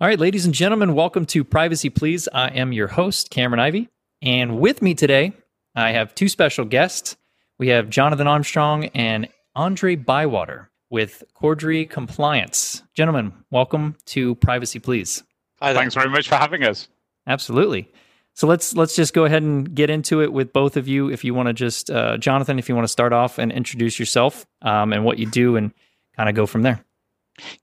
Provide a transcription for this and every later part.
All right, ladies and gentlemen, welcome to Privacy Please. I am your host, Cameron Ivy. And with me today, I have two special guests. We have Jonathan Armstrong and Andre Bywater with Cordery Compliance. Gentlemen, welcome to Privacy Please. Hi Thanks very much for having us. Absolutely. So let's let's just go ahead and get into it with both of you. If you want to just, uh, Jonathan, if you want to start off and introduce yourself um, and what you do, and kind of go from there.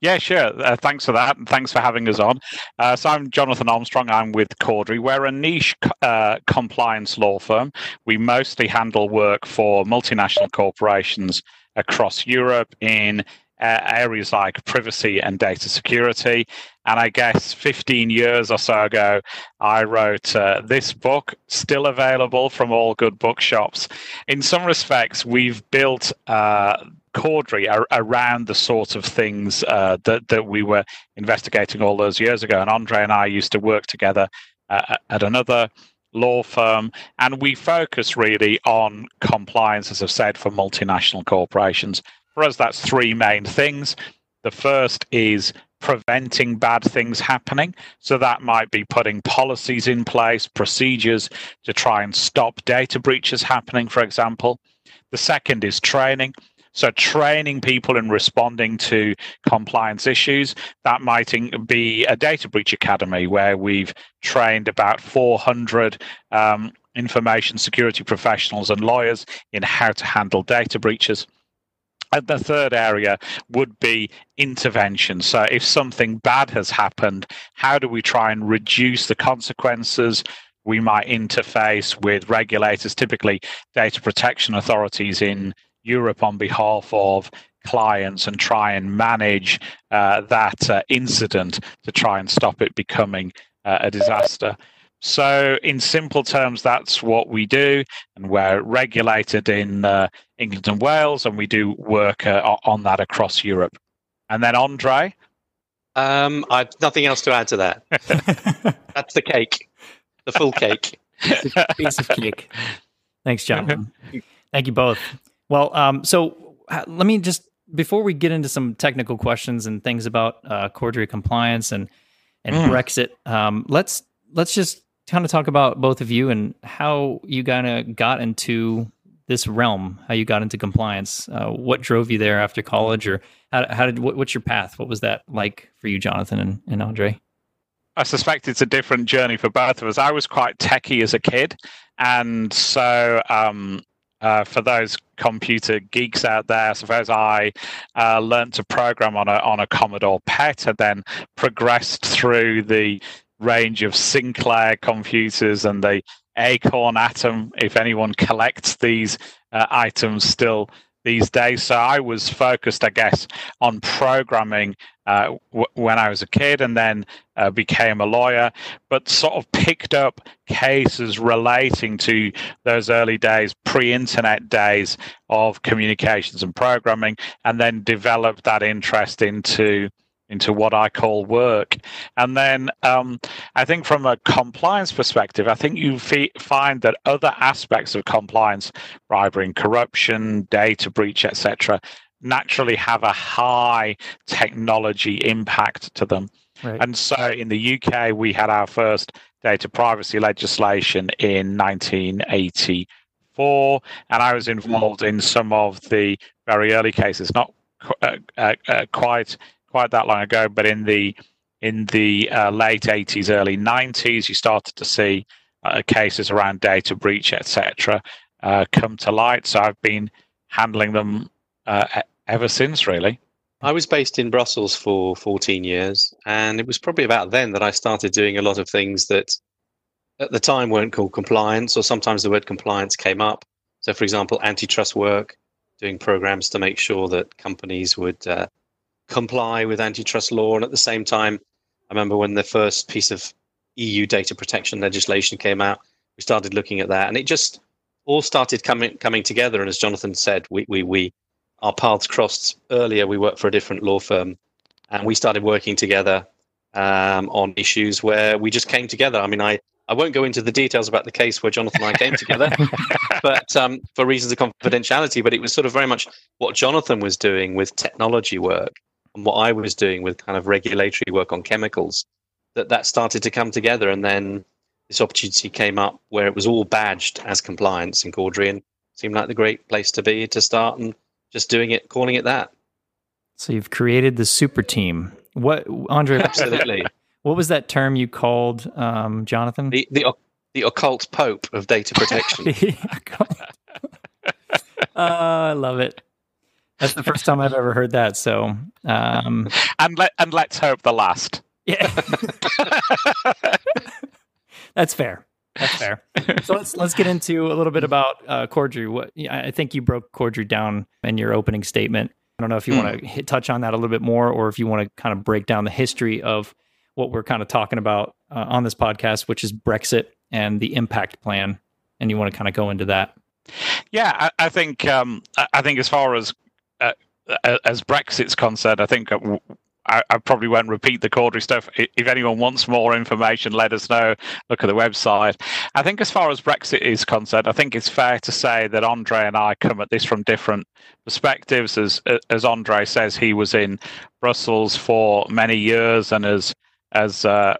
Yeah, sure. Uh, thanks for that. And thanks for having us on. Uh, so, I'm Jonathan Armstrong. I'm with Cordery. We're a niche uh, compliance law firm. We mostly handle work for multinational corporations across Europe in uh, areas like privacy and data security. And I guess 15 years or so ago, I wrote uh, this book, still available from all good bookshops. In some respects, we've built uh, Cordery are, around the sort of things uh, that that we were investigating all those years ago. And Andre and I used to work together uh, at another law firm, and we focus really on compliance, as I've said, for multinational corporations. For us, that's three main things. The first is preventing bad things happening. So that might be putting policies in place, procedures to try and stop data breaches happening, for example. The second is training. So, training people in responding to compliance issues, that might be a data breach academy where we've trained about 400 um, information security professionals and lawyers in how to handle data breaches. And the third area would be intervention. So, if something bad has happened, how do we try and reduce the consequences? We might interface with regulators, typically data protection authorities in Europe on behalf of clients and try and manage uh, that uh, incident to try and stop it becoming uh, a disaster. So, in simple terms, that's what we do, and we're regulated in uh, England and Wales, and we do work uh, on that across Europe. And then, Andre, um, I've nothing else to add to that. that's the cake, the full cake, piece of cake. Thanks, John. Thank you both. Well, um, so uh, let me just before we get into some technical questions and things about uh, compliance and and mm. Brexit, um, let's let's just kind of talk about both of you and how you kind of got into this realm, how you got into compliance, uh, what drove you there after college, or how, how did what, what's your path? What was that like for you, Jonathan and, and Andre? I suspect it's a different journey for both of us. I was quite techie as a kid, and so um, uh, for those computer geeks out there, suppose I uh, learned to program on a on a Commodore PET, and then progressed through the range of Sinclair computers and the Acorn Atom. If anyone collects these uh, items still these days. So I was focused, I guess, on programming uh, w- when I was a kid and then uh, became a lawyer, but sort of picked up cases relating to those early days, pre internet days of communications and programming, and then developed that interest into into what I call work. And then um, I think from a compliance perspective, I think you find that other aspects of compliance, bribery and corruption, data breach, etc., naturally have a high technology impact to them. Right. And so in the UK, we had our first data privacy legislation in 1984, and I was involved in some of the very early cases, not uh, uh, uh, quite quite that long ago, but in the in the uh, late 80s, early 90s, you started to see uh, cases around data breach, etc., uh, come to light. So I've been handling them uh, ever since, really. I was based in Brussels for 14 years, and it was probably about then that I started doing a lot of things that at the time weren't called compliance, or sometimes the word compliance came up. So, for example, antitrust work, doing programs to make sure that companies would uh, comply with antitrust law. And at the same time, I remember when the first piece of EU data protection legislation came out, we started looking at that, and it just all started coming coming together. And as Jonathan said, we we we our paths crossed earlier. We worked for a different law firm, and we started working together um, on issues where we just came together. I mean, I, I won't go into the details about the case where Jonathan and I came together, but um, for reasons of confidentiality. But it was sort of very much what Jonathan was doing with technology work and what I was doing with kind of regulatory work on chemicals. That that started to come together, and then this opportunity came up where it was all badged as compliance in Cordery, and seemed like the great place to be to start and just doing it, calling it that. So you've created the super team. What, Andre? Absolutely. What was that term you called, um, Jonathan? The, the the occult pope of data protection. uh, I love it. That's the first time I've ever heard that. So, um, and let and let's hope the last. Yeah, that's fair. That's fair. So let's let's get into a little bit about uh, Cordery. What I think you broke Cordery down in your opening statement. I don't know if you mm. want to touch on that a little bit more, or if you want to kind of break down the history of what we're kind of talking about uh, on this podcast, which is Brexit and the impact plan, and you want to kind of go into that. Yeah, I, I think um, I think as far as as Brexit's concerned, I think I, I, probably won't repeat the Cordery stuff. If anyone wants more information, let us know. Look at the website. I think, as far as Brexit is concerned, I think it's fair to say that Andre and I come at this from different perspectives. As as Andre says, he was in Brussels for many years and has has uh,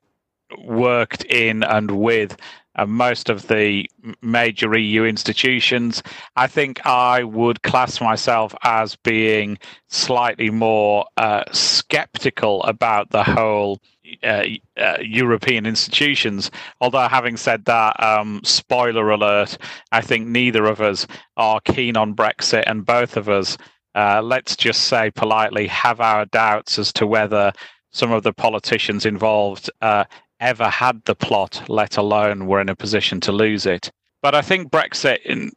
worked in and with uh, most of the major EU institutions. I think I would class myself as being slightly more uh, skeptical about the whole uh, uh, European institutions. Although, having said that, um, spoiler alert, I think neither of us are keen on Brexit, and both of us, uh, let's just say politely, have our doubts as to whether some of the politicians involved uh, ever had the plot, let alone were in a position to lose it. But I think Brexit, in,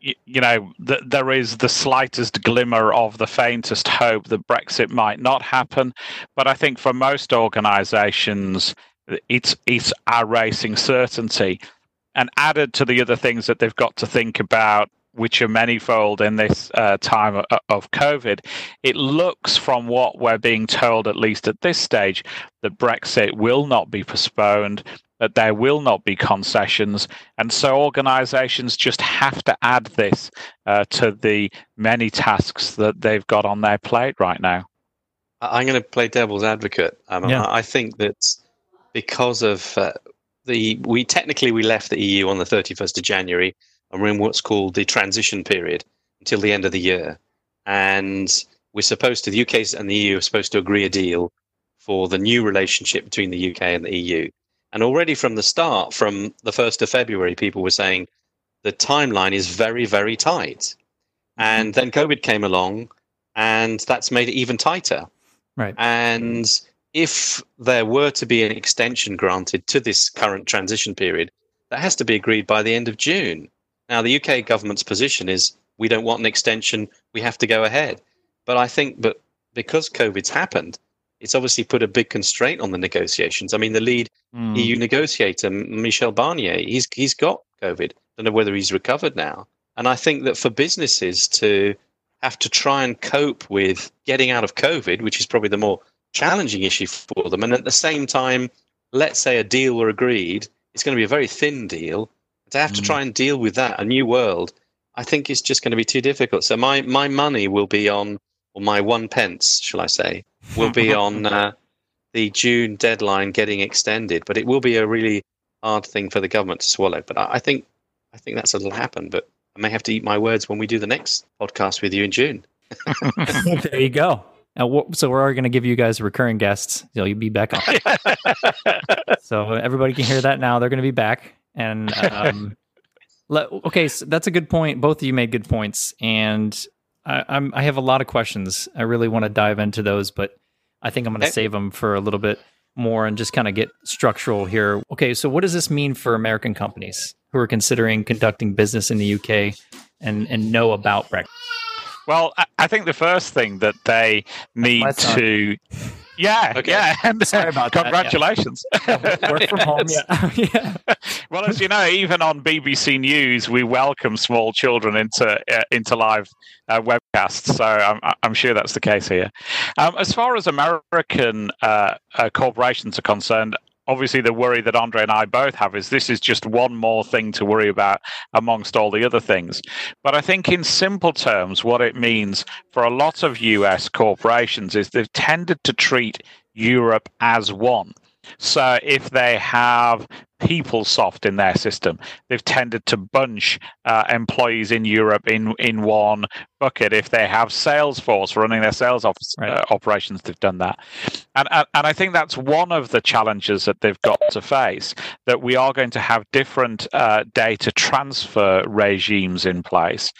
you know, th- there is the slightest glimmer of the faintest hope that Brexit might not happen. But I think for most organisations, it's it's our racing certainty. And added to the other things that they've got to think about which are manyfold in this uh, time of, of COVID, it looks from what we're being told, at least at this stage, that Brexit will not be postponed, that there will not be concessions. And so organizations just have to add this uh, to the many tasks that they've got on their plate right now. I'm going to play devil's advocate. Um, yeah. I think that because of uh, the, we technically we left the EU on the 31st of January and we're in what's called the transition period until the end of the year. And we're supposed to, the UK and the EU are supposed to agree a deal for the new relationship between the UK and the EU. And already from the start, from the 1st of February, people were saying the timeline is very, very tight. And then COVID came along, and that's made it even tighter. Right. And if there were to be an extension granted to this current transition period, that has to be agreed by the end of June. Now, the UK government's position is we don't want an extension, we have to go ahead. But I think, but because COVID's happened, it's obviously put a big constraint on the negotiations. I mean, the lead mm. EU negotiator, Michel Barnier, he's he's got COVID. I Don't know whether he's recovered now. And I think that for businesses to have to try and cope with getting out of COVID, which is probably the more challenging issue for them, and at the same time, let's say a deal were agreed, it's going to be a very thin deal, to have to try mm. and deal with that, a new world, I think is just going to be too difficult. So my my money will be on, or my one pence, shall I say, will be on uh, the June deadline getting extended. But it will be a really hard thing for the government to swallow. But I, I think I think that's what'll happen. But I may have to eat my words when we do the next podcast with you in June. there you go. Now, so we're going to give you guys recurring guests. You'll be back on. so everybody can hear that now. They're going to be back. And um, le- okay, so that's a good point. Both of you made good points, and I, I'm I have a lot of questions. I really want to dive into those, but I think I'm going to save them for a little bit more and just kind of get structural here. Okay, so what does this mean for American companies who are considering conducting business in the UK and and know about Brexit? Well, I think the first thing that they need to Yeah, okay. yeah. And, Sorry about congratulations. that. Yeah. Work from home. Yeah. yeah. Well, as you know, even on BBC News, we welcome small children into uh, into live uh, webcasts. So I'm, I'm sure that's the case here. Um, as far as American uh, uh corporations are concerned, obviously the worry that Andre and I both have is this is just one more thing to worry about amongst all the other things. But I think in simple terms, what it means for a lot of US corporations is they've tended to treat Europe as one. So if they have PeopleSoft in their system, they've tended to bunch uh, employees in Europe in in one bucket. If they have Salesforce running their sales office, right. uh, operations, they've done that. And, and and I think that's one of the challenges that they've got to face. That we are going to have different uh, data transfer regimes in place.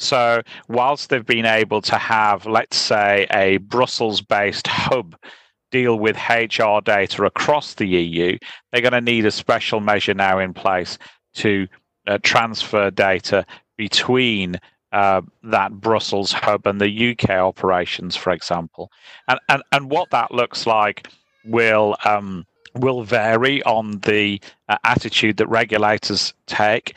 So, whilst they've been able to have, let's say, a Brussels based hub deal with HR data across the EU, they're going to need a special measure now in place to uh, transfer data between uh, that Brussels hub and the UK operations, for example. And, and, and what that looks like will. Um, will vary on the uh, attitude that regulators take.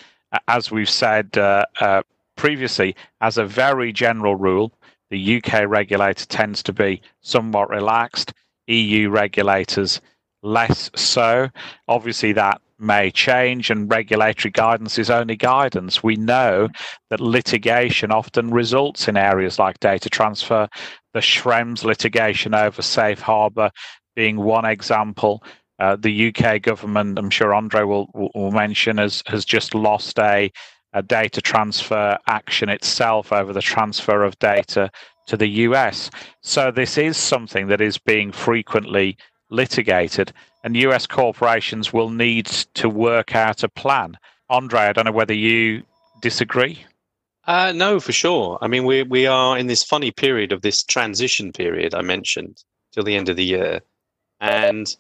as we've said uh, uh, previously, as a very general rule, the UK regulator tends to be somewhat relaxed. EU regulators less so. Obviously, that may change, and regulatory guidance is only guidance. We know that litigation often results in areas like data transfer. The Schrems litigation over safe harbour being one example. Uh, the UK government, I'm sure Andre will, will mention, has, has just lost a, a data transfer action itself over the transfer of data to the US. So this is something that is being frequently litigated, and US corporations will need to work out a plan. Andre, I don't know whether you disagree. Uh, no, for sure. I mean, we we are in this funny period of this transition period I mentioned till the end of the year, and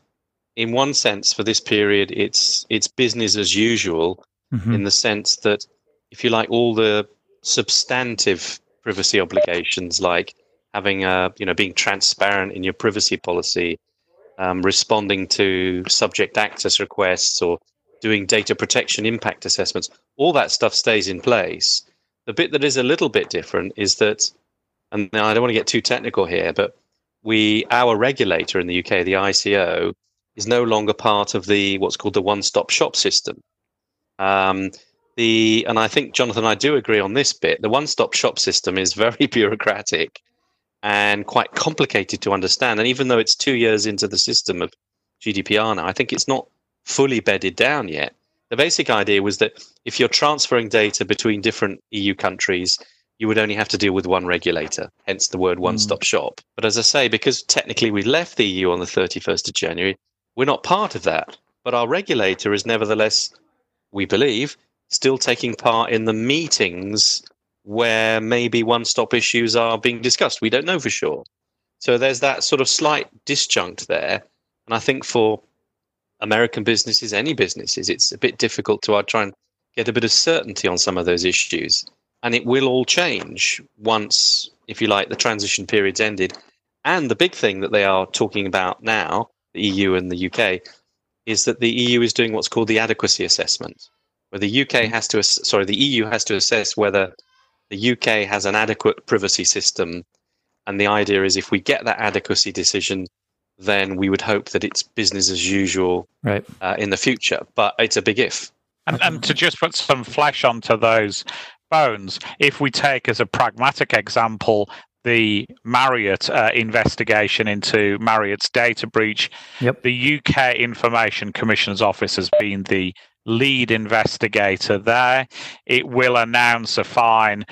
in one sense, for this period, it's it's business as usual mm-hmm. in the sense that, if you like, all the substantive privacy obligations like having a you know being transparent in your privacy policy um, responding to subject access requests or doing data protection impact assessments all that stuff stays in place. The bit that is a little bit different is that and i don't want to get too technical here but we our regulator in the uk the ico is no longer part of the what's called the one-stop shop system. Um, the and I think Jonathan, I do agree on this bit. The one-stop shop system is very bureaucratic and quite complicated to understand. And even though it's two years into the system of GDPR now, I think it's not fully bedded down yet. The basic idea was that if you're transferring data between different EU countries, you would only have to deal with one regulator, hence the word hmm. one stop shop. But as I say, because technically we left the EU on the 31st of January, we're not part of that. But our regulator is nevertheless, we believe, still taking part in the meetings where maybe one stop issues are being discussed. We don't know for sure. So there's that sort of slight disjunct there. And I think for American businesses, any businesses, it's a bit difficult to uh, try and get a bit of certainty on some of those issues. And it will all change once, if you like, the transition period's ended. And the big thing that they are talking about now, the EU and the UK, is that the EU is doing what's called the adequacy assessment where the UK has to, sorry, the EU has to assess whether the UK has an adequate privacy system. And the idea is if we get that adequacy decision, then we would hope that it's business as usual right. uh, in the future. But it's a big if. And, and to just put some flesh onto those bones, if we take as a pragmatic example the Marriott uh, investigation into Marriott's data breach, yep. the UK Information Commissioner's Office has been the lead investigator there. It will announce a fine.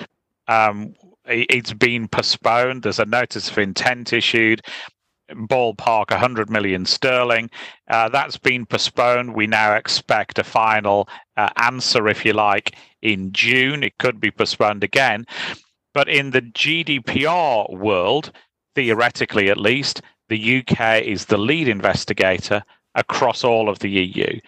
Um, it's been postponed. There's a notice of intent issued. Ballpark 100 million sterling. Uh, that's been postponed. We now expect a final uh, answer, if you like, in June. It could be postponed again. But in the GDPR world, theoretically at least, the UK is the lead investigator across all of the EU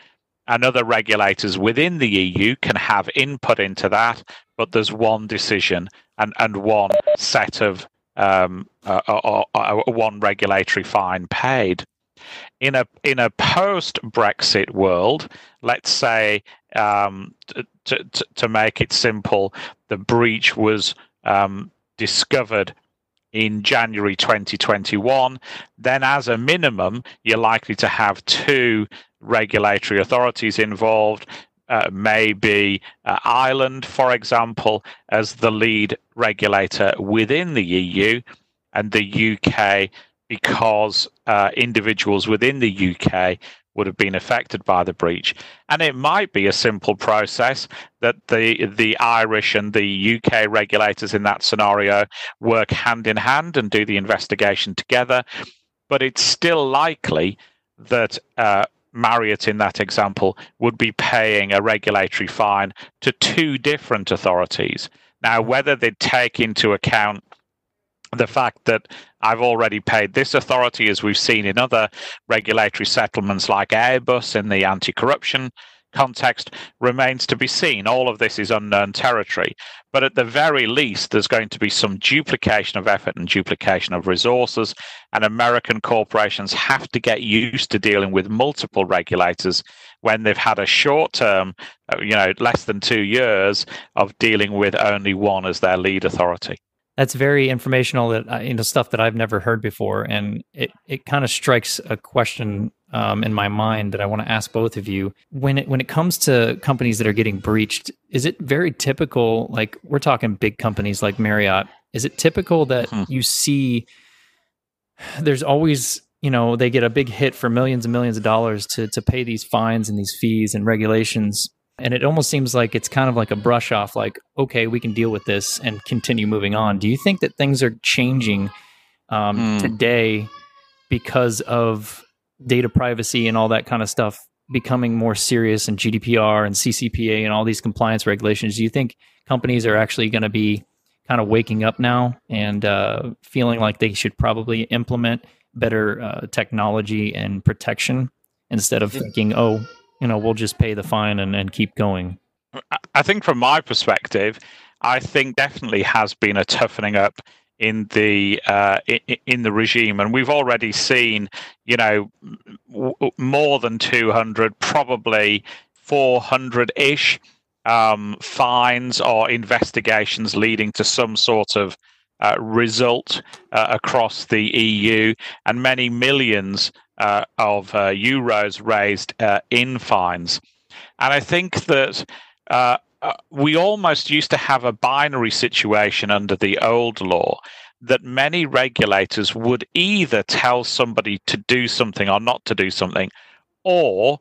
and other regulators within the EU can have input into that, but there's one decision and, and one set of um, uh, or, or, one regulatory fine paid. In a in a post Brexit world, let's say um, to, to, to make it simple, the breach was um, discovered in January 2021, then as a minimum, you're likely to have two regulatory authorities involved. Uh, maybe uh, Ireland, for example, as the lead regulator within the EU, and the UK because uh, individuals within the UK would have been affected by the breach. And it might be a simple process that the the Irish and the UK regulators in that scenario work hand in hand and do the investigation together. But it's still likely that uh, Marriott, in that example, would be paying a regulatory fine to two different authorities. Now, whether they take into account the fact that I've already paid this authority, as we've seen in other regulatory settlements like Airbus in the anti corruption context, remains to be seen. All of this is unknown territory. But at the very least, there's going to be some duplication of effort and duplication of resources. And American corporations have to get used to dealing with multiple regulators when they've had a short term, uh, you know, less than two years of dealing with only one as their lead authority that's very informational that you know stuff that I've never heard before, and it it kind of strikes a question um, in my mind that I want to ask both of you. When it when it comes to companies that are getting breached, is it very typical? Like we're talking big companies like Marriott. Is it typical that hmm. you see? There's always you know they get a big hit for millions and millions of dollars to to pay these fines and these fees and regulations and it almost seems like it's kind of like a brush off like okay we can deal with this and continue moving on do you think that things are changing um, mm. today because of data privacy and all that kind of stuff becoming more serious and gdpr and ccpa and all these compliance regulations do you think companies are actually going to be kind of waking up now and uh, feeling like they should probably implement better uh, technology and protection instead of thinking oh you know, we'll just pay the fine and, and keep going. I think from my perspective, I think definitely has been a toughening up in the uh, in the regime, and we've already seen, you know, more than two hundred, probably four hundred ish um, fines or investigations leading to some sort of uh, result uh, across the EU, and many millions uh, of uh, euros raised uh, in fines. And I think that uh, we almost used to have a binary situation under the old law that many regulators would either tell somebody to do something or not to do something or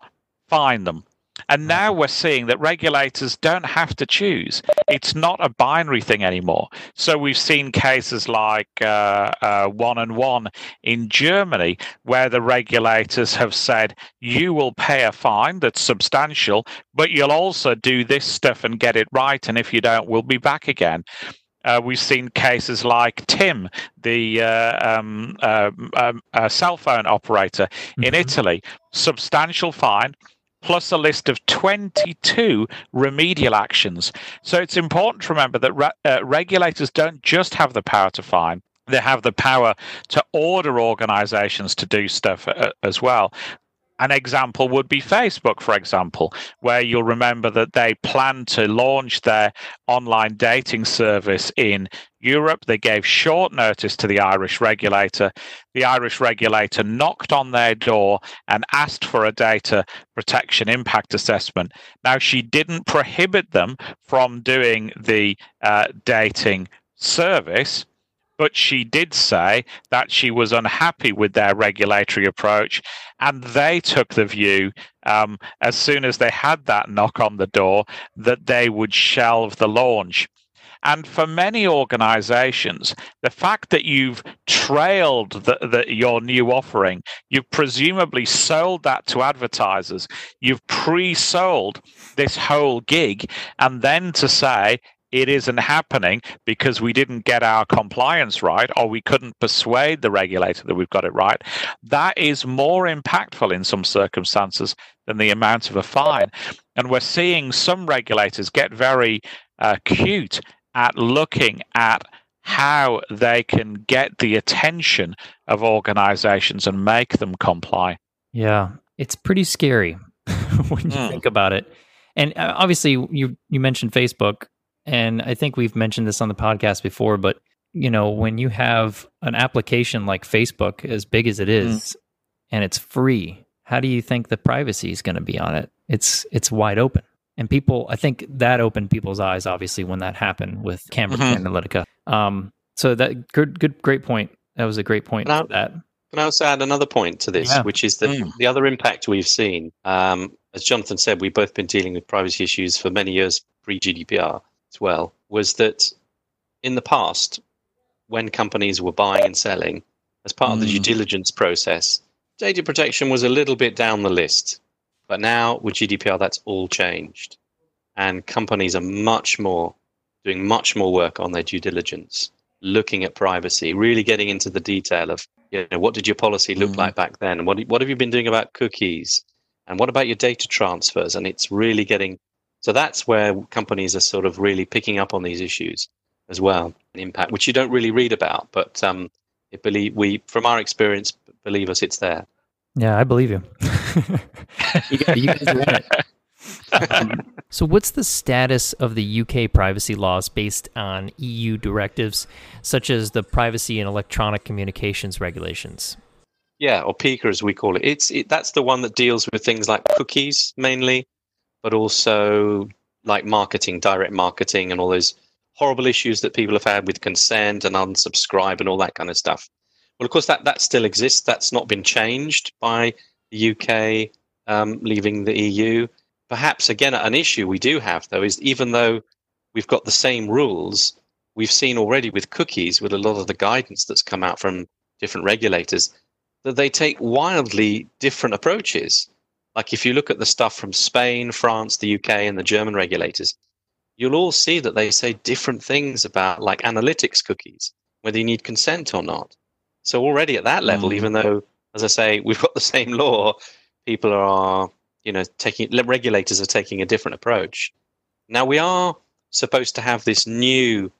fine them. And now we're seeing that regulators don't have to choose. It's not a binary thing anymore. So we've seen cases like uh, uh, 1&1 in Germany, where the regulators have said, you will pay a fine that's substantial, but you'll also do this stuff and get it right. And if you don't, we'll be back again. Uh, we've seen cases like Tim, the uh, um, uh, um, cell phone operator in mm-hmm. Italy, substantial fine, plus a list of 22 remedial actions. So it's important to remember that re- uh, regulators don't just have the power to fine, they have the power to order organizations to do stuff uh, as well. An example would be Facebook, for example, where you'll remember that they plan to launch their online dating service in Europe. They gave short notice to the Irish regulator. The Irish regulator knocked on their door and asked for a data protection impact assessment. Now, she didn't prohibit them from doing the uh, dating service but she did say that she was unhappy with their regulatory approach, and they took the view, um, as soon as they had that knock on the door, that they would shelve the launch. And for many organizations, the fact that you've trailed the, the, your new offering, you've presumably sold that to advertisers, you've pre sold this whole gig, and then to say, it isn't happening because we didn't get our compliance right or we couldn't persuade the regulator that we've got it right, that is more impactful in some circumstances than the amount of a fine. And we're seeing some regulators get very uh, cute at looking at how they can get the attention of organizations and make them comply. Yeah, it's pretty scary when you mm. think about it. And uh, obviously, you you mentioned Facebook, and I think we've mentioned this on the podcast before. But you know, when you have an application like Facebook, as big as it is, mm. and it's free, how do you think the privacy is going to be on it? It's it's wide open, and people. I think that opened people's eyes, obviously, when that happened with Cambridge mm-hmm. Analytica. Um, so that good, good, great point. That was a great point. Now, that can I also add another point to this, yeah. which is that mm. the other impact we've seen, um, as Jonathan said, we've both been dealing with privacy issues for many years pre GDPR as well, was that in the past, when companies were buying and selling, as part mm. of the due mm. diligence process, data protection was a little bit down the list. But now with GDPR, that's all changed. And companies are much more doing much more work on their due diligence, looking at privacy, really getting into the detail of you know, what did your policy look mm. like back then? What, what have you been doing about cookies? And what about your data transfers? And it's really getting so that's where companies are sort of really picking up on these issues as well, impact, which you don't really read about, but um, it believe we, from our experience, believe us, it's there. Yeah, I believe you. you, guys, you guys um, so, what's the status of the UK privacy laws based on EU directives, such as the Privacy and Electronic Communications Regulations? Yeah, or PECR as we call it. It's it, that's the one that deals with things like cookies mainly, but also like marketing, direct marketing, and all those horrible issues that people have had with consent and unsubscribe and all that kind of stuff. Well, of course, that that still exists. That's not been changed by the UK um, leaving the EU perhaps again an issue we do have though is even though we've got the same rules we've seen already with cookies with a lot of the guidance that's come out from different regulators that they take wildly different approaches like if you look at the stuff from Spain, France, the UK and the German regulators you'll all see that they say different things about like analytics cookies whether you need consent or not so already at that level mm. even though as i say we've got the same law people are you know, taking regulators are taking a different approach. Now we are supposed to have this new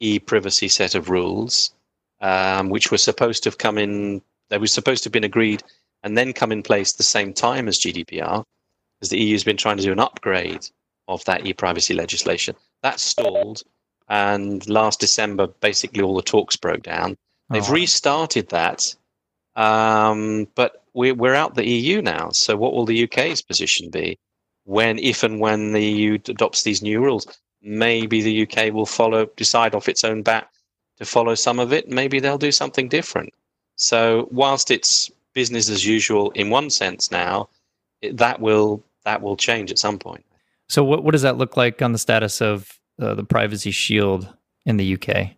e-privacy set of rules, um, which were supposed to have come in. They were supposed to have been agreed and then come in place the same time as GDPR, as the EU has been trying to do an upgrade of that e-privacy legislation. That stalled, and last December, basically all the talks broke down. They've oh. restarted that, um, but we're, we're out the EU now. So what will the UK's position be when, if and when the EU adopts these new rules? Maybe the UK will follow, decide off its own bat to follow some of it. Maybe they'll do something different. So whilst it's business as usual in one sense now, it, that will that will change at some point. So what what does that look like on the status of uh, the privacy shield in the UK?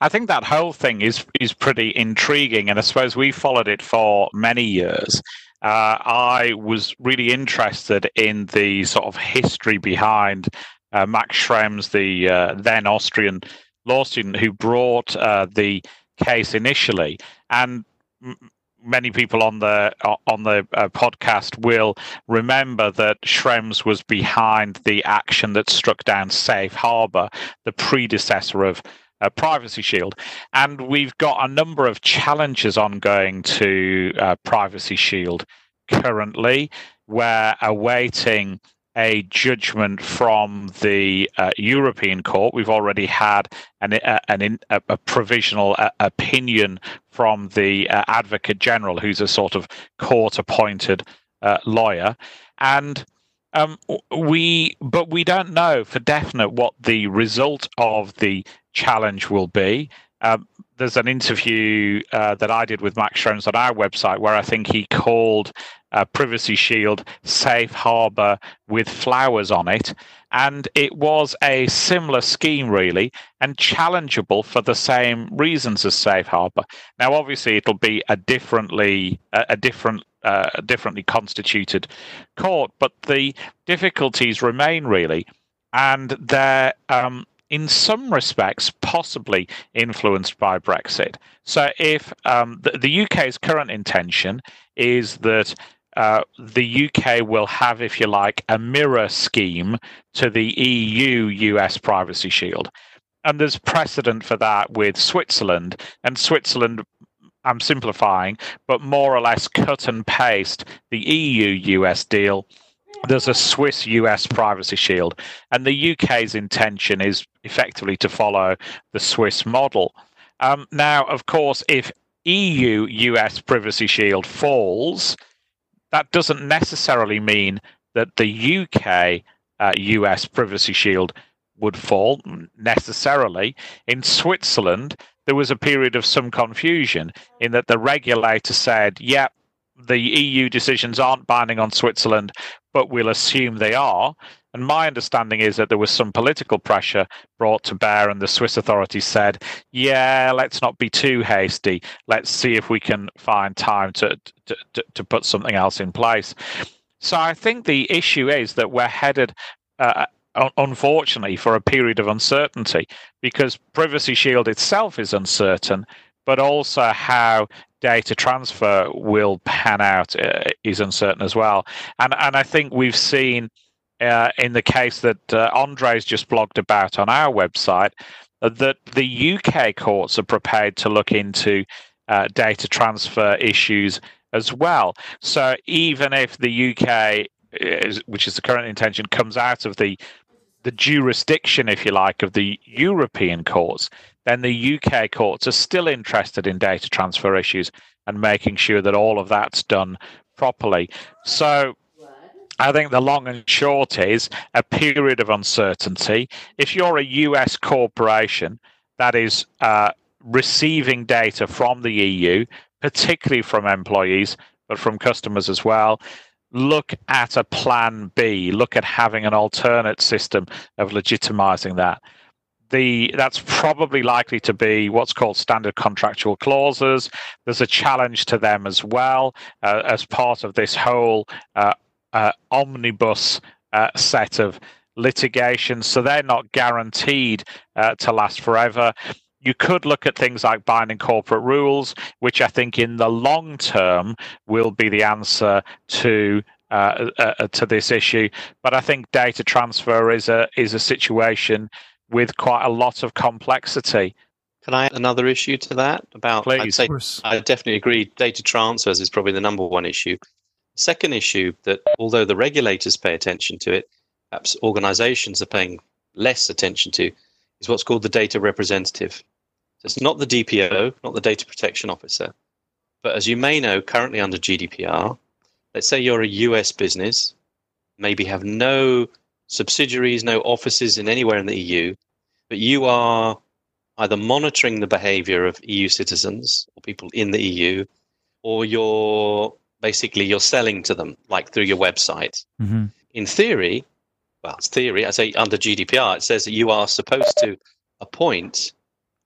I think that whole thing is is pretty intriguing, and I suppose we followed it for many years. Uh, I was really interested in the sort of history behind uh, Max Schrems, the uh, then Austrian law student who brought uh, the case initially, and m- many people on the on the uh, podcast will remember that Schrems was behind the action that struck down Safe Harbor, the predecessor of uh, Privacy Shield. And we've got a number of challenges ongoing to uh, Privacy Shield currently. We're awaiting a judgment from the uh, European Court. We've already had an, uh, an a, a, provisional uh, opinion from the uh, Advocate General, who's a sort of court appointed uh, lawyer. And um, we, but we don't know for definite what the result of the challenge will be. Um, there's an interview uh, that I did with Max Schrems on our website where I think he called uh, Privacy Shield Safe Harbor with flowers on it. And it was a similar scheme, really, and challengeable for the same reasons as Safe Harbor. Now, obviously, it'll be a differently a, a different uh, differently constituted court, but the difficulties remain really, and they're um, in some respects, possibly influenced by Brexit. So, if um, the, the, UK's current intention is that uh, the UK will have, if you like, a mirror scheme to the EU US Privacy Shield. and there's precedent for that with Switzerland. And Switzerland, I'm simplifying, but more or less cut and paste the EU US deal. There's a Swiss US privacy shield, and the UK's intention is effectively to follow the Swiss model. Um, now, of course, if EU US privacy shield falls, that doesn't necessarily mean that the UK uh, US privacy shield would fall necessarily. In Switzerland, there was a period of some confusion in that the regulator said, yeah, the EU decisions aren't binding on Switzerland, but we'll assume they are. And my understanding is that there was some political pressure brought to bear, and the Swiss authorities said, yeah, let's not be too hasty. Let's see if we can find time to, to, to, to put something else in place. So I think the issue is that we're headed uh, unfortunately, for a period of uncertainty because Privacy Shield itself is uncertain, but also how data transfer will pan out uh, is uncertain as well. And and I think we've seen uh, in the case that uh, Andre's just blogged about on our website that the UK courts are prepared to look into uh, data transfer issues as well. So even if the UK is, which is the current intention, comes out of the the jurisdiction, if you like, of the European courts, then the UK courts are still interested in data transfer issues and making sure that all of that's done properly. So I think the long and short is a period of uncertainty. If you're a US corporation that is uh, receiving data from the EU, particularly from employees, but from customers as well, look at a plan B, look at having an alternate system of legitimizing that. The, that's probably likely to be what's called standard contractual clauses. There's a challenge to them as well uh, as part of this whole uh, uh, omnibus uh, set of litigation. So they're not guaranteed uh, to last forever you could look at things like binding corporate rules, which I think in the long term will be the answer to uh, uh, uh, to this issue. But I think data transfer is a is a situation with quite a lot of complexity. Can I add another issue to that? About Please. I'd say I definitely agree. Data transfers is probably the number one issue. Second issue that although the regulators pay attention to it, perhaps organisations are paying less attention to, is what's called the data representative. So it's not the DPO, not the data protection officer. But as you may know, currently under GDPR, let's say you're a US business, maybe have no subsidiaries, no offices in anywhere in the EU, but you are either monitoring the behavior of EU citizens or people in the EU, or you're basically you're selling to them, like through your website. Mm-hmm. In theory, well, it's theory. I say under GDPR, it says that you are supposed to appoint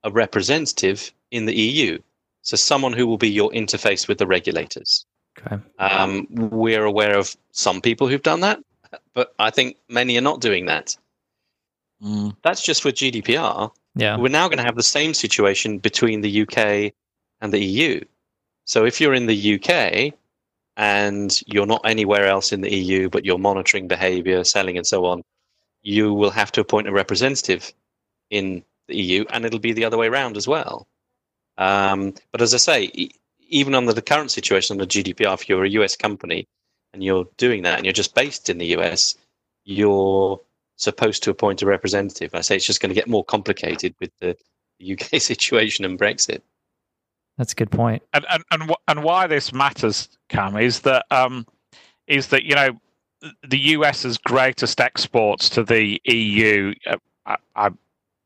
a representative in the EU. So someone who will be your interface with the regulators. Okay. Um, we're aware of some people who've done that, but I think many are not doing that. Mm. That's just for GDPR. Yeah. We're now going to have the same situation between the UK and the EU. So if you're in the UK and you're not anywhere else in the EU, but you're monitoring behavior, selling, and so on, you will have to appoint a representative in the EU, and it'll be the other way around as well. Um, but as I say, even under the current situation under GDPR, if you're a US company and you're doing that and you're just based in the US, you're supposed to appoint a representative. I say it's just going to get more complicated with the UK situation and Brexit. That's a good point. And and and, and why this matters, Cam, is that um, is that you know the US's greatest exports to the EU. Uh, I, I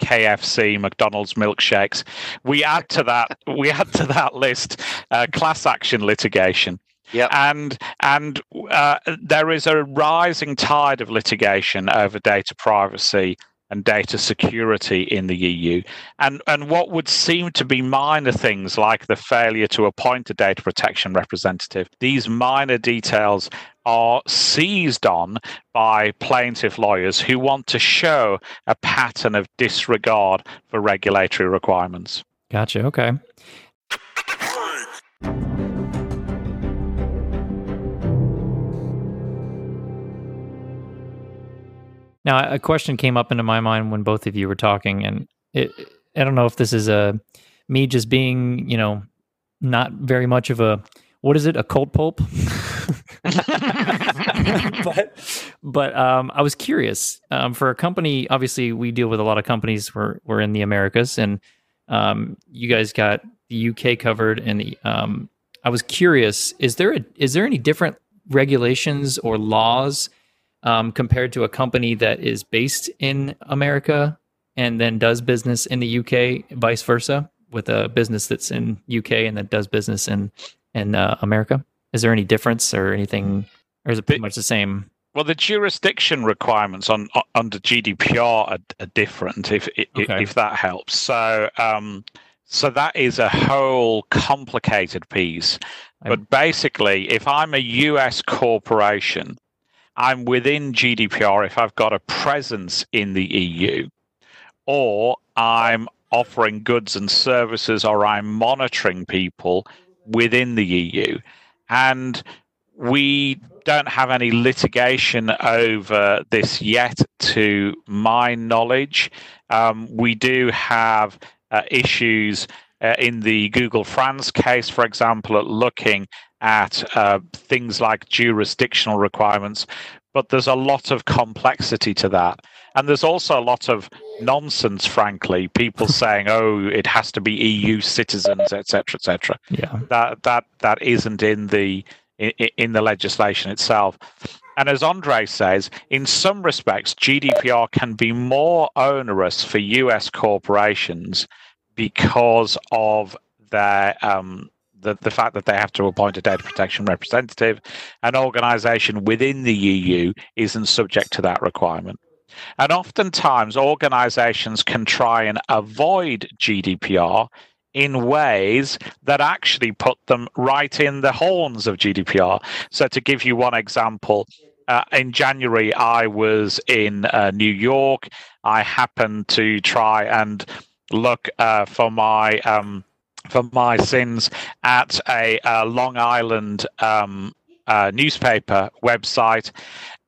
KFC, McDonald's milkshakes. We add to that we add to that list uh, class action litigation. Yeah, and and uh, there is a rising tide of litigation over data privacy and data security in the EU. And, and what would seem to be minor things like the failure to appoint a data protection representative, these minor details are seized on by plaintiff lawyers who want to show a pattern of disregard for regulatory requirements. Gotcha. Okay. Now, a question came up into my mind when both of you were talking, and it, I don't know if this is a me just being, you know, not very much of a what is it, a cult pulp? but but um, I was curious um, for a company. Obviously, we deal with a lot of companies. We're we're in the Americas, and um, you guys got the UK covered. And the, um, I was curious: is there a, is there any different regulations or laws um, compared to a company that is based in America and then does business in the UK, vice versa, with a business that's in UK and that does business in in uh, America? Is there any difference or anything, or is it pretty much the same? Well, the jurisdiction requirements on, on under GDPR are, are different. If if, okay. if that helps, so um, so that is a whole complicated piece. But basically, if I'm a US corporation, I'm within GDPR if I've got a presence in the EU or I'm offering goods and services or I'm monitoring people within the EU. And we don't have any litigation over this yet, to my knowledge. Um, we do have uh, issues uh, in the Google France case, for example, at looking at uh, things like jurisdictional requirements, but there's a lot of complexity to that. And there's also a lot of nonsense, frankly. People saying, "Oh, it has to be EU citizens, etc., etc." Yeah, that that that isn't in the in, in the legislation itself. And as Andre says, in some respects, GDPR can be more onerous for US corporations because of their um, the, the fact that they have to appoint a data protection representative. An organization within the EU isn't subject to that requirement. And oftentimes, organizations can try and avoid GDPR in ways that actually put them right in the horns of GDPR. So, to give you one example, uh, in January, I was in uh, New York. I happened to try and look uh, for my um, for my sins at a, a Long Island um, uh, newspaper website,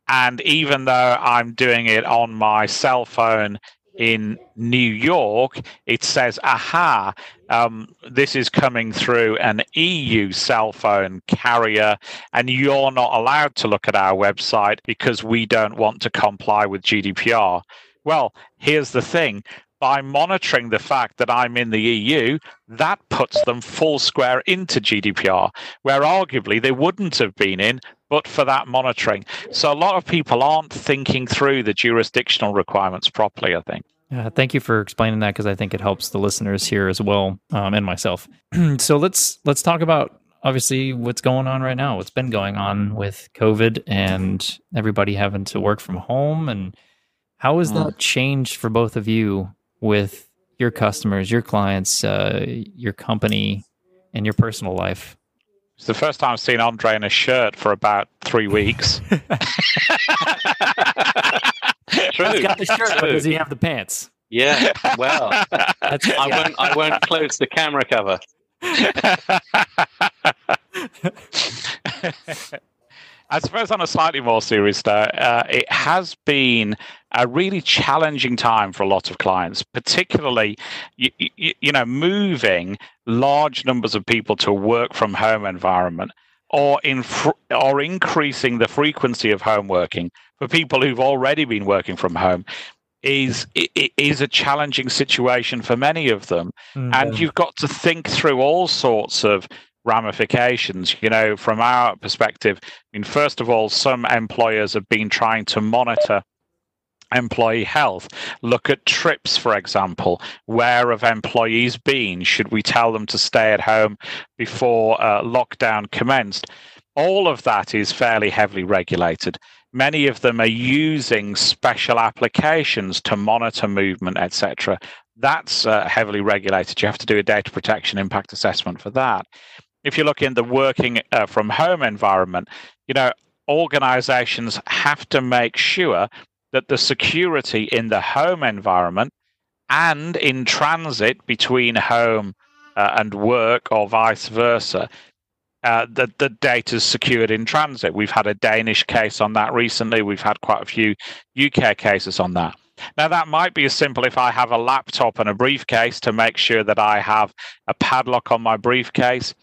and even though I'm doing it on my cell phone in New York, it says, aha, um, this is coming through an EU cell phone carrier, and you're not allowed to look at our website because we don't want to comply with GDPR. Well, here's the thing by monitoring the fact that I'm in the EU, that puts them full square into GDPR, where arguably they wouldn't have been in but for that monitoring. So a lot of people aren't thinking through the jurisdictional requirements properly, I think. Yeah, thank you for explaining that because I think it helps the listeners here as well, um, and myself. so let's let's talk about obviously what's going on right now. What's been going on with COVID and everybody having to work from home, and how has mm. that changed for both of you with your customers, your clients, uh, your company, and your personal life? It's the first time I've seen Andre in a shirt for about three weeks. True. He's got the shirt, but does he have the pants? Yeah. Well, I won't. I won't close the camera cover. I suppose on a slightly more serious note, uh, it has been a really challenging time for a lot of clients, particularly, you, you, you know, moving large numbers of people to a work from home environment or in or increasing the frequency of home working for people who've already been working from home is is a challenging situation for many of them mm-hmm. and you've got to think through all sorts of ramifications. You know, from our perspective, I mean, first of all, some employers have been trying to monitor employee health. Look at trips, for example. Where have employees been? Should we tell them to stay at home before uh, lockdown commenced? All of that is fairly heavily regulated. Many of them are using special applications to monitor movement, etc. That's uh, heavily regulated. You have to do a data protection impact assessment for that if you look in the working uh, from home environment, you know, organizations have to make sure that the security in the home environment and in transit between home uh, and work or vice versa uh, the, the data is secured in transit. We've had a Danish case on that recently. We've had quite a few UK cases on that. Now, that might be as simple if I have a laptop and a briefcase to make sure that I have a padlock on my briefcase.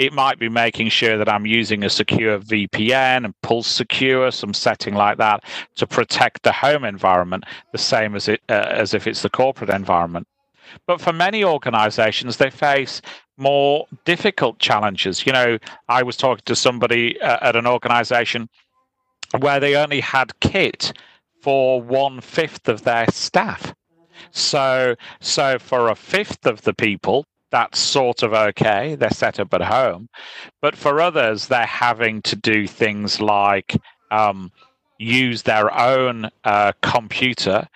It might be making sure that I'm using a secure VPN and Pulse Secure, some setting like that to protect the home environment, the same as it uh, as if it's the corporate environment. But for many organizations, they face more difficult challenges. You know, I was talking to somebody uh, at an organization where they only had kit for one fifth of their staff. So, so for a fifth of the people, that's sort of okay. They're set up at home, but for others, they're having to do things like um, use their own uh, computer,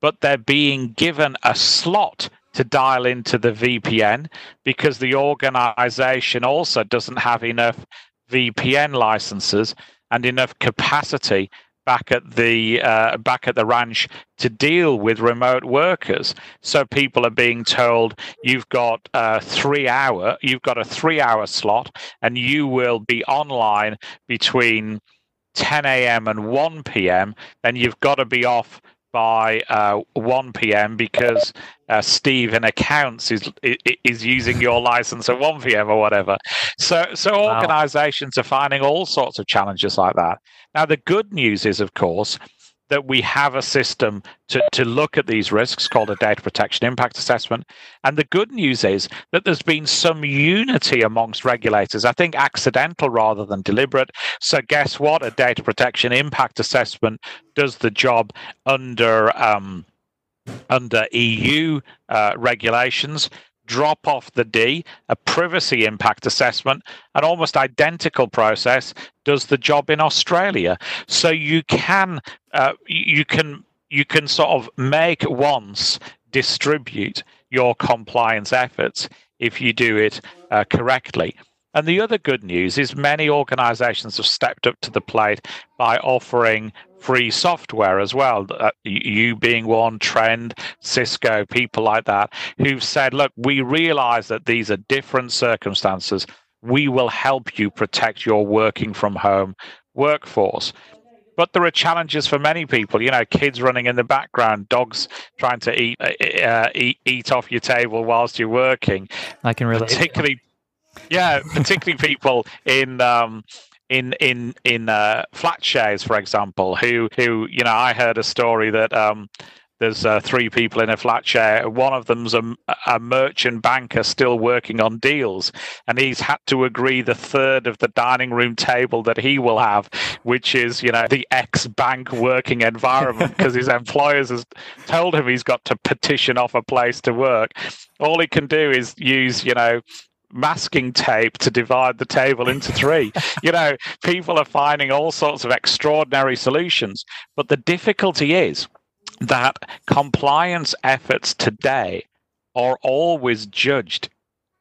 but they're being given a slot to dial into the VPN because the organization also doesn't have enough VPN licenses and enough capacity back at the uh, back at the ranch to deal with remote workers. So people are being told you've got a three hour, you've got a three hour slot, and you will be online between 10 a.m. and 1 p.m. Then you've got to be off by uh, 1 p.m. because uh, Steve in accounts is is using your license at 1 p.m. or whatever. So so wow. organizations are finding all sorts of challenges like that. Now the good news is, of course, that we have a system to, to look at these risks called a data protection impact assessment. And the good news is that there's been some unity amongst regulators, I think accidental rather than deliberate. So, guess what? A data protection impact assessment does the job under. Um, under EU uh, regulations, drop off the D, a privacy impact assessment, an almost identical process does the job in Australia. So you can uh, you can you can sort of make once distribute your compliance efforts if you do it uh, correctly. And the other good news is many organizations have stepped up to the plate by offering free software as well. Uh, you being one, Trend, Cisco, people like that, who've said, look, we realize that these are different circumstances. We will help you protect your working from home workforce. But there are challenges for many people. You know, kids running in the background, dogs trying to eat uh, uh eat, eat off your table whilst you're working. I can relate. Particularly yeah, particularly people in um, in in in uh, flat shares, for example, who who you know I heard a story that um, there's uh, three people in a flat share. One of them's a, a merchant banker still working on deals, and he's had to agree the third of the dining room table that he will have, which is you know the ex bank working environment because his employers has told him he's got to petition off a place to work. All he can do is use you know masking tape to divide the table into three. you know, people are finding all sorts of extraordinary solutions. But the difficulty is that compliance efforts today are always judged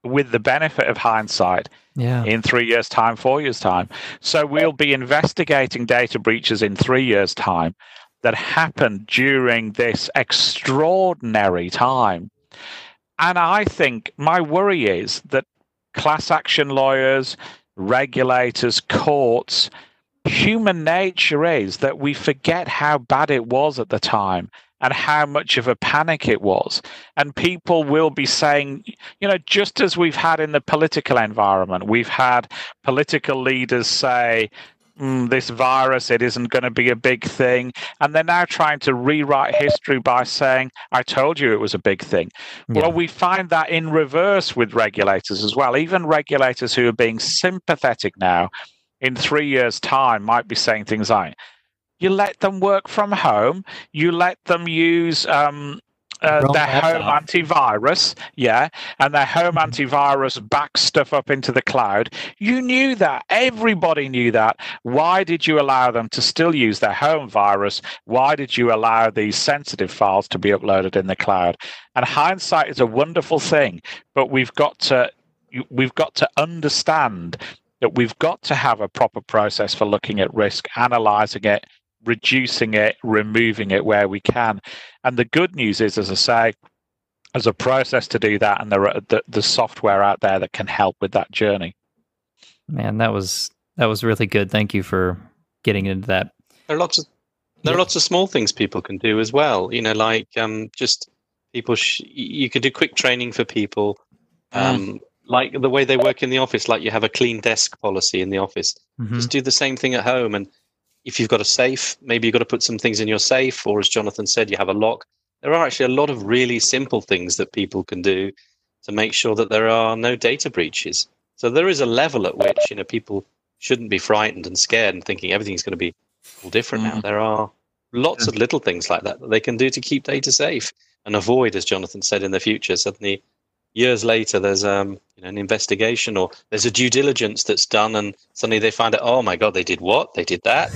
with the benefit of hindsight yeah. in three years' time, four years' time. So we'll be investigating data breaches in three years' time that happened during this extraordinary time. And I think my worry is that class action lawyers, regulators, courts. Human nature is that we forget how bad it was at the time and how much of a panic it was. And people will be saying, you know, just as we've had in the political environment, we've had political leaders say, mm, this virus, it isn't going to be a big thing. And they're now trying to rewrite history by saying, I told you it was a big thing. Yeah. Well, we find that in reverse with regulators as well. Even regulators who are being sympathetic now in three years' time might be saying things like, you let them work from home. You let them use um, uh, their home up. antivirus, yeah, and their home mm-hmm. antivirus backs stuff up into the cloud. You knew that. Everybody knew that. Why did you allow them to still use their home virus? Why did you allow these sensitive files to be uploaded in the cloud? And hindsight is a wonderful thing, but we've got to we've got to understand that we've got to have a proper process for looking at risk, analyzing it, reducing it, removing it where we can. And the good news is, as I say, there's a process to do that, and there are the, the software out there that can help with that journey. Man, that was that was really good. Thank you for getting into that. There are lots of there are lots of small things people can do as well. You know, like um, just people. Sh- you can do quick training for people, Mm. um, like the way they work in the office. Like you have a clean desk policy in the office. Mhm. Just do the same thing at home. And if you've got a safe, maybe you've got to put some things in your safe, or as Jonathan said, you have a lock. There are actually a lot of really simple things that people can do to make sure that there are no data breaches. So there is a level at which you know people shouldn't be frightened and scared and thinking everything's going to be all different now. Mm. There are lots of little things like that that they can do to keep data safe and avoid, as Jonathan said, in the future. Suddenly, years later, there's um, you know, an investigation or there's a due diligence that's done, and suddenly they find out, oh my god, they did what? They did that,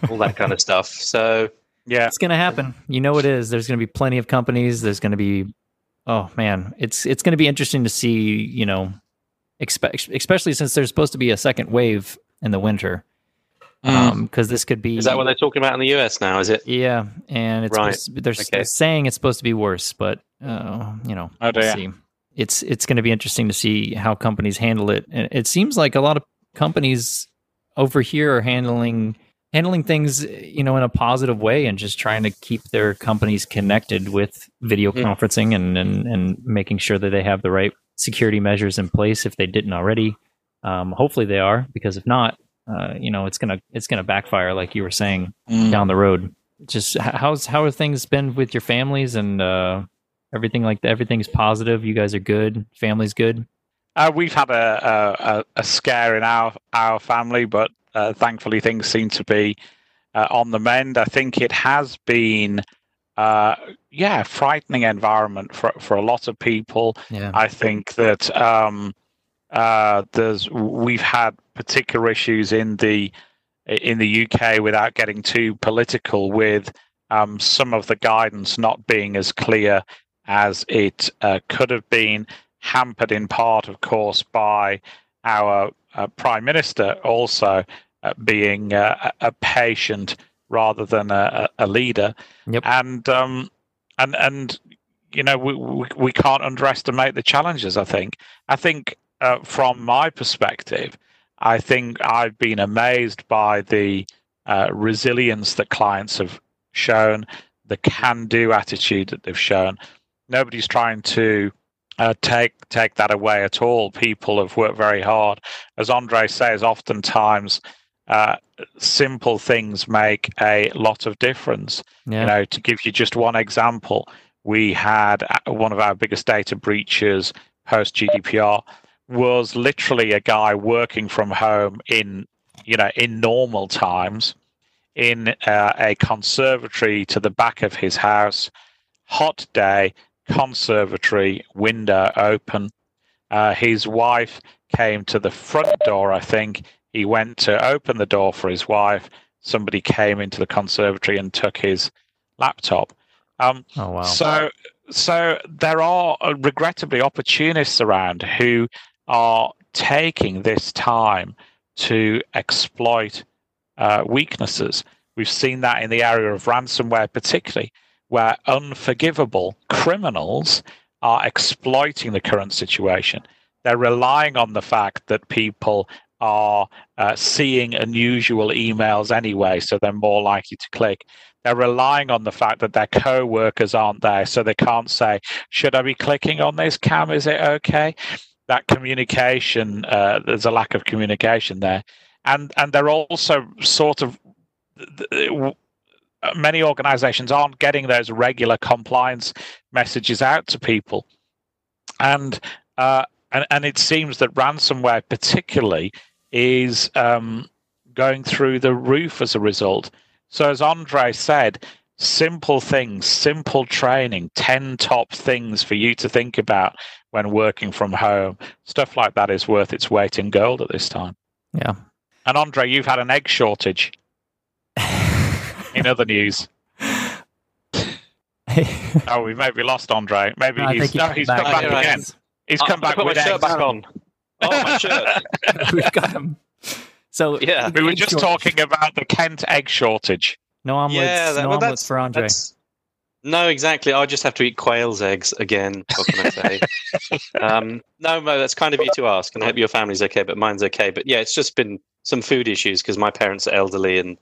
all that kind of stuff. So Yeah. It's going to happen. You know it is. There's going to be plenty of companies. There's going to be, oh man, it's it's going to be interesting to see. You know, expe- especially since there's supposed to be a second wave in the winter, Mm. because this could be. is that what they're talking about in the US now? Is it? Yeah, and it's Right. supposed to be- they're, s- Okay. saying it's supposed to be worse, but uh, you know, Oh, we'll dear. see. It's it's going to be interesting to see how companies handle it. And it seems like a lot of companies over here are handling handling things, you know, in a positive way and just trying to keep their companies connected with video Mm. conferencing and, and and making sure that they have the right security measures in place if they didn't already. Um, hopefully they are, because if not, uh, you know, it's gonna it's gonna backfire, like you were saying Mm. down the road. Just how's how are things been with your families and uh, everything like that? Everything's positive. You guys are good. Family's good. Uh, we've had a, a, a- scare in our our family, but uh, thankfully things seem to be uh, on the mend. I think it has been, uh, yeah, frightening environment for for a lot of people. Yeah. I think that um, uh, there's we've had particular issues in the in the UK without getting too political with um, some of the guidance not being as clear as it uh, could have been, hampered in part, of course, by our uh, prime minister also uh, being uh, a patient rather than a, a leader, Yep. and um, and and you know we, we we can't underestimate the challenges. I think. I think uh, from my perspective, I think I've been amazed by the uh, resilience that clients have shown, the can-do attitude that they've shown. Nobody's trying to uh, take take that away at all. People have worked very hard. As Andre says, oftentimes uh, simple things make a lot of difference. Yeah. You know, to give you just one example, we had uh, one of our biggest data breaches post GDPR was literally a guy working from home in you know in normal times in uh, a conservatory to the back of his house hot day conservatory window open uh, his wife came to the front door i think he went to open the door for his wife somebody came into the conservatory and took his laptop um, oh wow. so, so there are uh, regrettably opportunists around who are taking this time to exploit uh, weaknesses. We've seen that in the area of ransomware, particularly, where unforgivable criminals are exploiting the current situation. They're relying on the fact that people are uh, seeing unusual emails anyway, so they're more likely to click. They're relying on the fact that their co-workers aren't there, so they can't say, "Should I be clicking on this? Cam, is it okay?" That communication, uh, there's a lack of communication there, and and they're also sort of many organizations aren't getting those regular compliance messages out to people, and uh, and and it seems that ransomware particularly is um, going through the roof as a result. So as Andre said, simple things, simple training, 10 top things for you to think about when working from home. Stuff like that is worth its weight in gold at this time. Yeah. And Andre, you've had an egg shortage in other news. Oh, we maybe lost Andre. Maybe I he's think no, he's he's back. come back You're right. again. He's come I back put with my shirt eggs. back on. Oh, my shirt. We've got him. So Yeah. We were just short- talking about the Kent egg shortage. No omelets. yeah, that, no well, omelets that's for Andre. No, exactly. I just have to eat quail's eggs again. What can I say? um, no, no, that's kind of you to ask, and I hope your family's okay, but mine's okay. But yeah, it's just been some food issues because my parents are elderly, and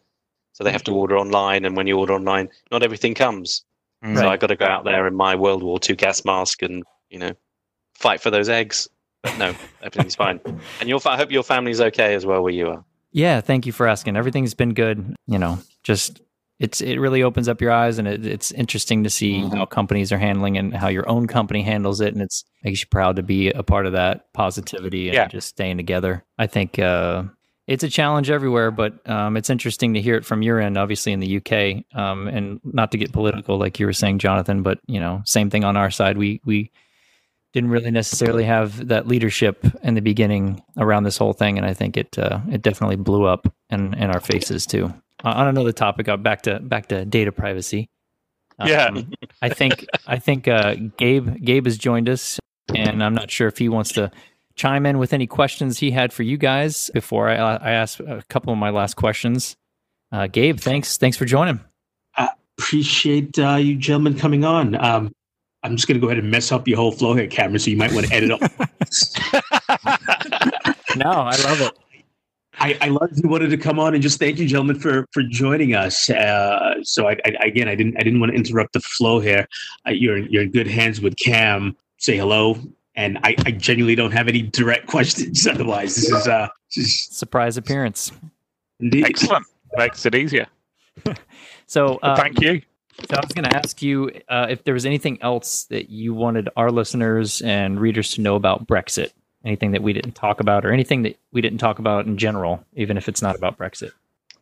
so they have to order online. And when you order online, not everything comes. Right. So I got to go out there in my World War II gas mask and you know fight for those eggs. But no, everything's fine. And your, I hope your family's okay as well where you are. Yeah, thank you for asking. Everything's been good. You know, just it's it really opens up your eyes, and it, it's interesting to see Mhm. how companies are handling and how your own company handles it, and it's makes you proud to be a part of that positivity and Yeah. just staying together. I think uh, it's a challenge everywhere, but um, it's interesting to hear it from your end, obviously in the UK, um, and not to get political, like you were saying, Jonathan, but you know, same thing on our side. We we didn't really necessarily have that leadership in the beginning around this whole thing, and I think it uh, it definitely blew up in, in our faces too. Uh, on another topic, uh, back to back to data privacy. Yeah. Um, I think I think uh, Gabe Gabe has joined us, and I'm not sure if he wants to chime in with any questions he had for you guys before I, I ask a couple of my last questions. Uh, Gabe, thanks thanks for joining. Appreciate uh, you gentlemen coming on. Um, I'm just going to go ahead and mess up your whole flow here, Cameron. So you might want to edit up. No, I love it. I, I you wanted to come on and just thank you, gentlemen, for for joining us. Uh, so I, I again, I didn't I didn't want to interrupt the flow here. Uh, you're you're in good hands with Cam. Say hello, and I, I genuinely don't have any direct questions. Otherwise, this is uh, this Surprise appearance. indeed. Excellent. Makes it easier. So uh, Thank you. So I was going to ask you uh, if there was anything else that you wanted our listeners and readers to know about Brexit. Anything that we didn't talk about, or anything that we didn't talk about in general, even if it's not about Brexit.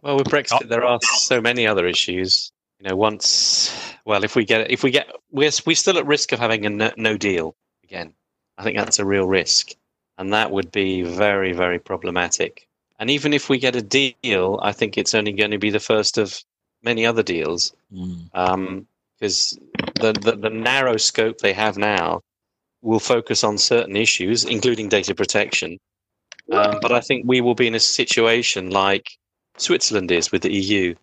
Well, with Brexit, there are so many other issues. You know, once, well, if we get, if we get, we're we're still at risk of having a no, no deal again. I think that's a real risk, and that would be very, very problematic. And even if we get a deal, I think it's only going to be the first of many other deals, because the, the the narrow scope they have now will focus on certain issues, including data protection. Um, but I think we will be in a situation like Switzerland is with the EU,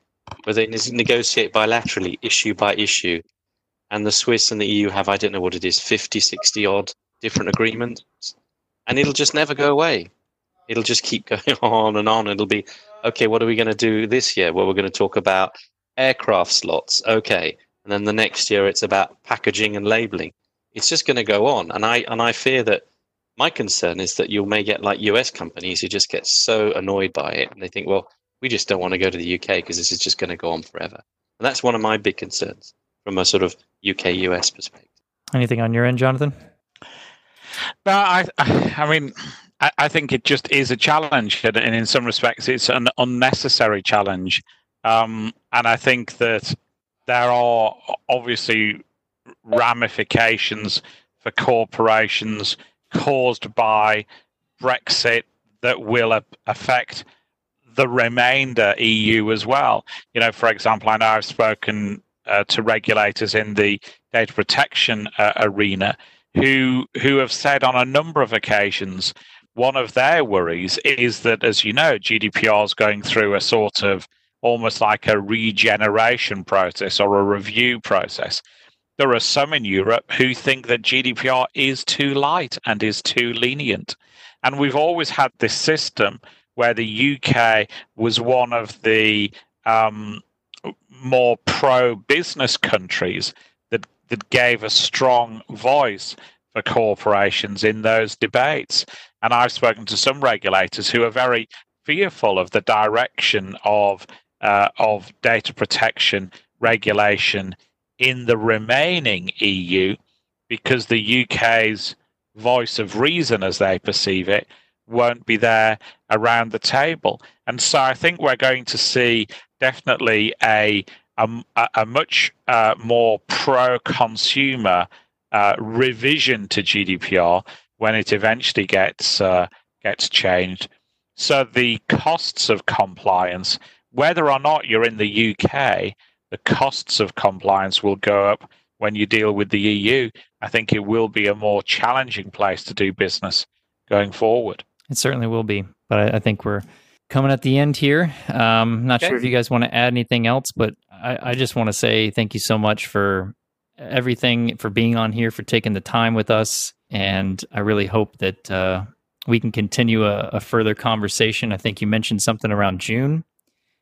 where they negotiate bilaterally, issue by issue. And the Swiss and the EU have, I don't know what it is, 50, 60 odd different agreements. And it'll just never go away. It'll just keep going on and on. It'll be, okay, what are we going to do this year? Well, we're going to talk about aircraft slots. Okay. And then the next year it's about packaging and labeling. It's just going to go on. And I, and I fear that my concern is that you may get like US companies who just get so annoyed by it and they think, well, we just don't want to go to the UK because this is just going to go on forever. And that's one of my big concerns from a sort of UK US perspective. Anything on your end, Jonathan? No, I, I mean, I, I think it just is a challenge, and in some respects, it's an unnecessary challenge. Um, and I think that there are obviously ramifications for corporations caused by Brexit that will affect the remainder EU as well. You know, for example, I know I've spoken uh, to regulators in the data protection uh, arena who who have said on a number of occasions one of their worries is that, as you know, GDPR is going through a sort of almost like a regeneration process or a review process. There are some in Europe who think that GDPR is too light and is too lenient. And we've always had this system where the UK was one of the um, more pro business countries that, gave a strong voice for corporations in those debates. And I've spoken to some regulators who are very fearful of the direction of uh, of data protection regulation in the remaining EU because the UK's voice of reason, as they perceive it, won't be there around the table. And so I think we're going to see definitely a a, a much uh, more pro consumer uh, revision to GDPR when it eventually gets uh, gets changed. So the costs of compliance, whether or not you're in the UK, the costs of compliance will go up when you deal with the EU. I think it will be a more challenging place to do business going forward. It certainly will be, but I, I think we're coming at the end here. Um, not Okay. sure if you guys want to add anything else, but I, I just want to say thank you so much for everything, for being on here, for taking the time with us. And I really hope that uh, we can continue a, a, further conversation. I think you mentioned something around June.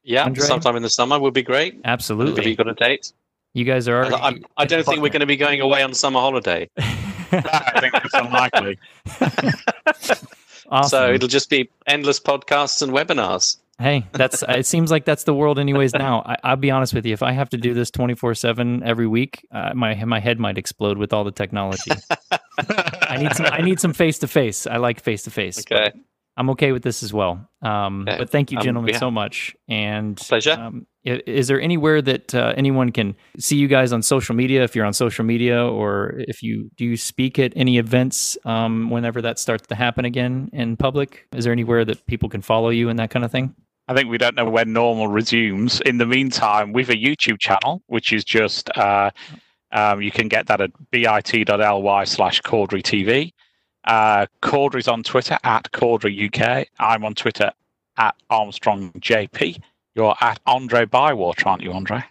Yeah, Andre? sometime in the summer would be great. Absolutely. Have you got a date? You guys are. Already, I, I don't think we're going to be going away on summer holiday. I think it's unlikely. awesome. So it'll just be endless podcasts and webinars. Hey, that's it. Seems like that's the world, anyways. Now, I, will be honest with you. If I have to do this twenty four seven every week, uh, my my head might explode with all the technology. I need some. I need some face to face. I like face to face. Okay. I'm okay with this as well. Um, okay. But thank you, gentlemen, um, yeah. so much. And pleasure. Um, is there anywhere that uh, anyone can see you guys on social media? If you're on social media, or if you do you speak at any events um, whenever that starts to happen again in public? Is there anywhere that people can follow you and that kind of thing? I think we don't know when normal resumes. In the meantime, we've a YouTube channel, which is just uh, um, you can get that at bit.ly slash Cordery TV. Uh, Cordery's on Twitter at Cordery UK. I'm on Twitter at Armstrong JP. You're at Andre Bywater, aren't you, Andre?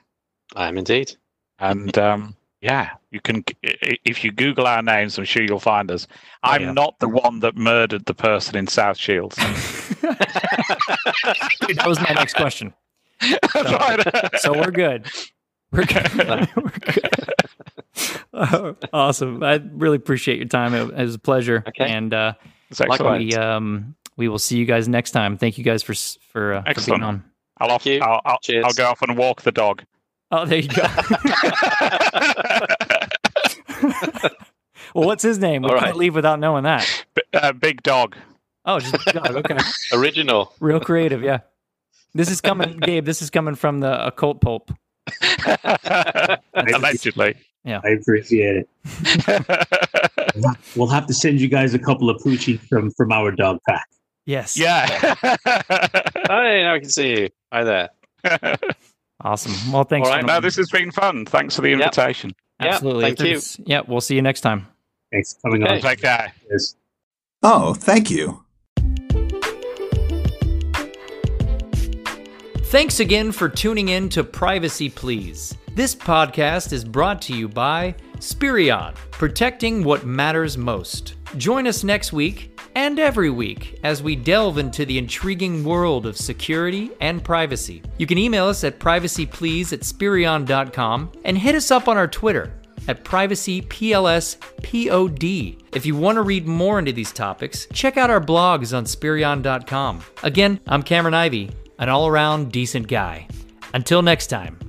I am indeed. And um, yeah, you can. If you Google our names, I'm sure you'll find us. Oh, I'm yeah. not the one that murdered the person in South Shields. that was my next question. So, so we're good. We're good. we're good. Uh, awesome. I really appreciate your time. It, it was a pleasure. Okay. And uh, we um, we will see you guys next time. Thank you guys for for, uh, for being on. I'll, off, I'll, I'll, I'll, go off and walk the dog. Oh, there you go. well, what's his name? We All can't right. leave without knowing that. B- uh, big dog. Oh, just big dog. Okay. Original. Real creative. Yeah. This is coming, Gabe. This is coming from the occult pulp. Allegedly. Yeah. I appreciate it. we'll have to send you guys a couple of poochies from from our dog pack. Yes. Yeah. Hi, now I can see you. Hi there. Awesome. Well, thanks. All right. Now this has been fun. Thanks for the invitation. Yep. Absolutely. Thank you. Yeah. We'll see you next time. Thanks for coming okay. on. Take care. Yes. Oh, thank you. Thanks again for tuning in to Privacy Please. This podcast is brought to you by Spirion, protecting what matters most. Join us next week and every week as we delve into the intriguing world of security and privacy. You can email us at privacyplease at spirion.com and hit us up on our Twitter at privacyplspod. If you want to read more into these topics, check out our blogs on spirion.com. Again, I'm Cameron Ivy, an all around decent guy. Until next time.